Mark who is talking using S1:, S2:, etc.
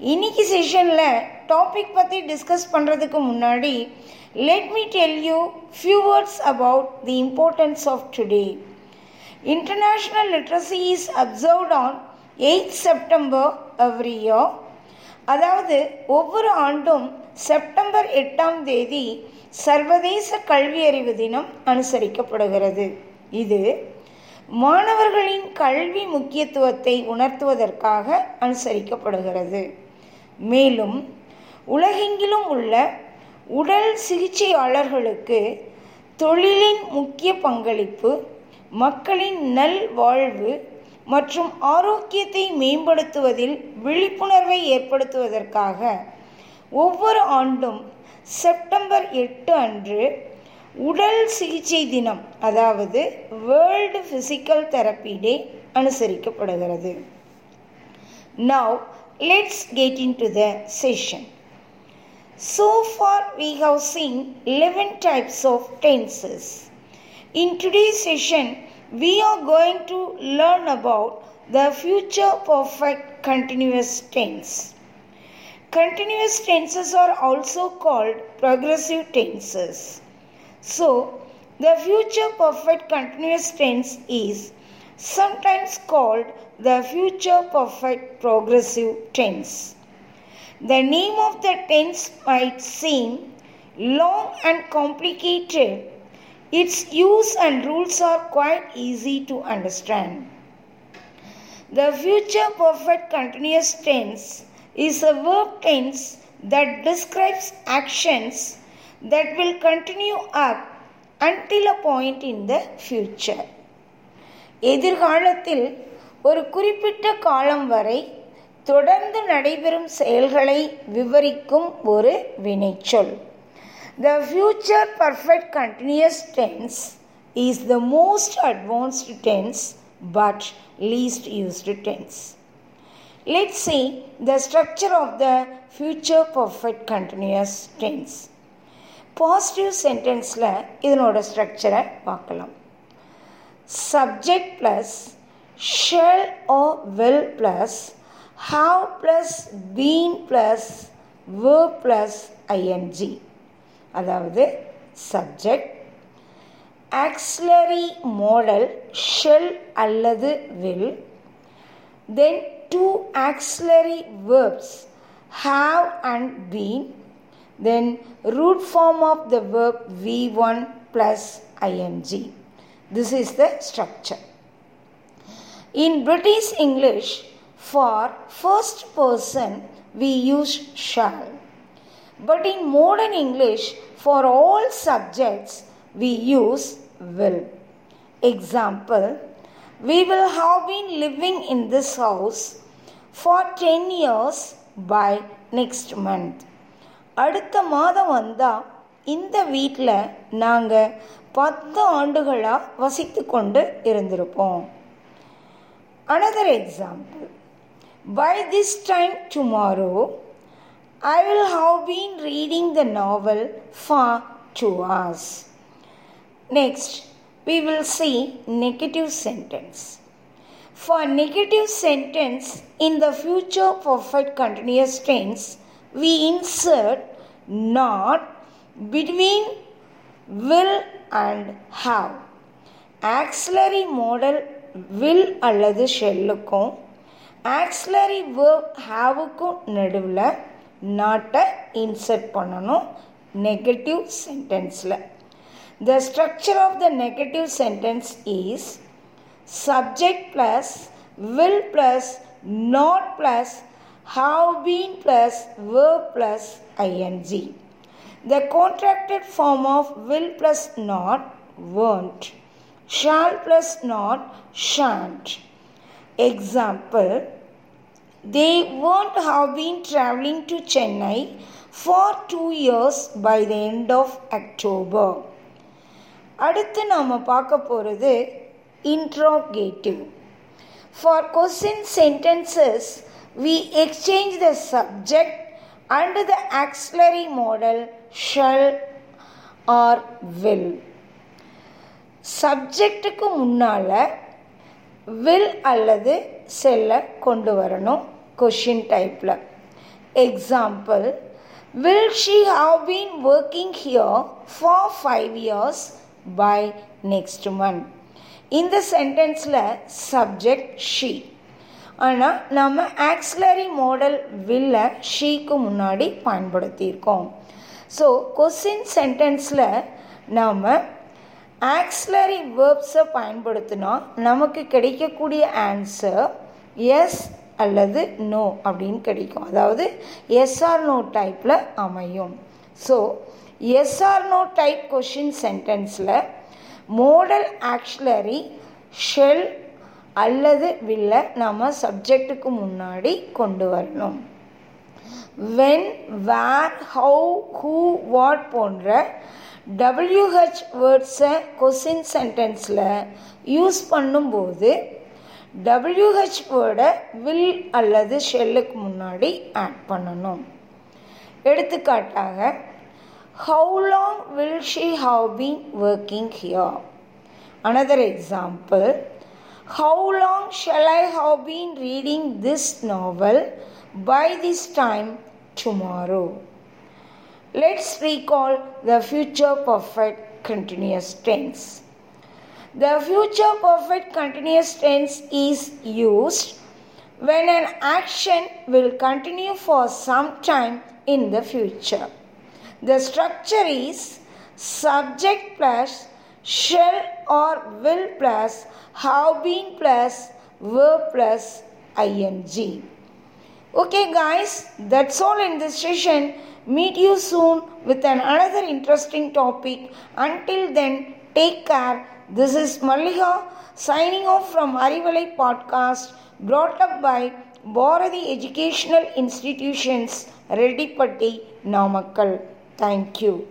S1: இன்னைக்கு செஷனில் டாபிக் பற்றி டிஸ்கஸ் பண்ணுறதுக்கு முன்னாடி let me tell you few words about the importance of today international literacy is observed on eight September every year அதாவது ஒவ்வொரு ஆண்டும் செப்டம்பர் எட்டாம் தேதி சர்வதேச கல்வியறிவு தினம் அனுசரிக்கப்படுகிறது. இது மாணவர்களின் கல்வி முக்கியத்துவத்தை உணர்த்துவதற்காக அனுசரிக்கப்படுகிறது. மேலும் உலகெங்கிலும் உள்ள உடல் சிகிச்சையாளர்களுக்கு தொழிலின் முக்கிய பங்களிப்பு மக்களின் நல் வாழ்வு மற்றும் ஆரோக்கியத்தை மேம்படுத்துவதில் விழிப்புணர்வை ஏற்படுத்துவதற்காக ஒவ்வொரு ஆண்டும் செப்டம்பர் எட்டு அன்று உடல் சிகிச்சை தினம் அதாவது வேர்ல்டு ஃபிசிக்கல் தெரப்பி டே அனுசரிக்கப்படுகிறது. Now let's get into the session. So far, we have seen 11 types of tenses. In today's session, we are going to learn about the future perfect continuous tense. Continuous tenses are also called progressive tenses. So, the future perfect continuous tense is sometimes called the future perfect progressive tense. The name of the tense might seem long and complicated. Its use and rules are quite easy to understand. The future perfect continuous tense is a verb tense that describes actions that will continue up until a point in the future. எதிர்காலத்தில் ஒரு குறிப்பிட்ட காலம் வரை தொடர்ந்து நடைபெறும் செயல்களை விவரிக்கும் ஒரு வினைச்சொல். The future perfect continuous tense is the most advanced tense but least used tense let see the structure of the future perfect continuous tense positive சென்டென்ஸில் இதனோட ஸ்ட்ரக்சரை பார்க்கலாம். Subject plus shell O will plus have plus been plus verb plus ing அதாவது subject auxiliary model shell அல்லது will then two auxiliary verbs have and been then root form of the verb we one plus ING this is the structure in British English For first person, we use shall. But in modern English, for all subjects, we use will. Example We will have been living in this house for 10 years by next month. அடுத்த மாதம் வந்தால் இந்த வீட்டில் நாங்கள் பத்து ஆண்டுகளாக வசித்து கொண்டு இருந்திருப்போம் another example By this time tomorrow, I will have been reading the novel for two hours. Next, we will see negative sentence. For negative sentence in the future perfect continuous tense, we insert not between will and have. Auxiliary model will அல்லது ஷெல்லுக்கும் auxiliary verb ஹாவுக்கும் நடுவில் நாட்டை insert பண்ணணும் negative சென்டென்ஸில் the structure of the negative sentence is subject plus will plus not plus have been plus verb plus ING the contracted form of will plus not வேர்ன்ட் shawl plus not shan't Example they won't have been traveling to Chennai for two years by the end of October. அடுத்து நாம் பார்க்க போகிறது interrogative for question sentences we exchange the subject and the auxiliary model shall or will சப்ஜெக்ட்டுக்கு முன்னால் will அல்லது செல்ல கொண்டு வரணும் கொஷின் டைப்பில் example will she have been working here for five years by next month இந்த சென்டென்ஸில் சப்ஜெக்ட் ஷீ ஆனால் நம்ம ஆக்ஸ்லரி மாடல் வில்ல ஷீக்கு முன்னாடி பயன்படுத்தியிருக்கோம். ஸோ கொஸ்டின் சென்டென்ஸில் நாம் ஆக்ஸ்லரி வேர்ப்ஸை பயன்படுத்தினா நமக்கு கிடைக்கக்கூடிய ஆன்சர் எஸ் அல்லது நோ அப்படின்னு கிடைக்கும். அதாவது எஸ்ஆர் நோ டைப்பில் அமையும். So yes or no type question சென்டென்ஸில் modal auxiliary shall அல்லது வில்ல நம்ம சப்ஜெக்ட்டுக்கு முன்னாடி கொண்டு வரணும். When where how who what போன்ற டபிள்யூஹெச் வேர்ட்ஸை கொஸ்டின் சென்டென்ஸில் யூஸ் பண்ணும்போது டபிள்யூஹெச் வேர்டை வில் அல்லது ஷெல்லுக்கு முன்னாடி ஆட் பண்ணணும். எடுத்துக்காட்டாக how long will she have been working here another example How long shall I have been reading this novel by this time tomorrow? Let's recall the future perfect continuous tense. The future perfect continuous tense is used when an action will continue for some time in the future. The structure is subject plus shall or will plus have been plus verb plus ing. Okay, guys, that's all in this session. Meet you soon with an another interesting topic. Until then, take care. This is Malika signing off from Arivalai podcast brought up by Bharati Educational Institutions, Redipatti, Namakkal. Thank you.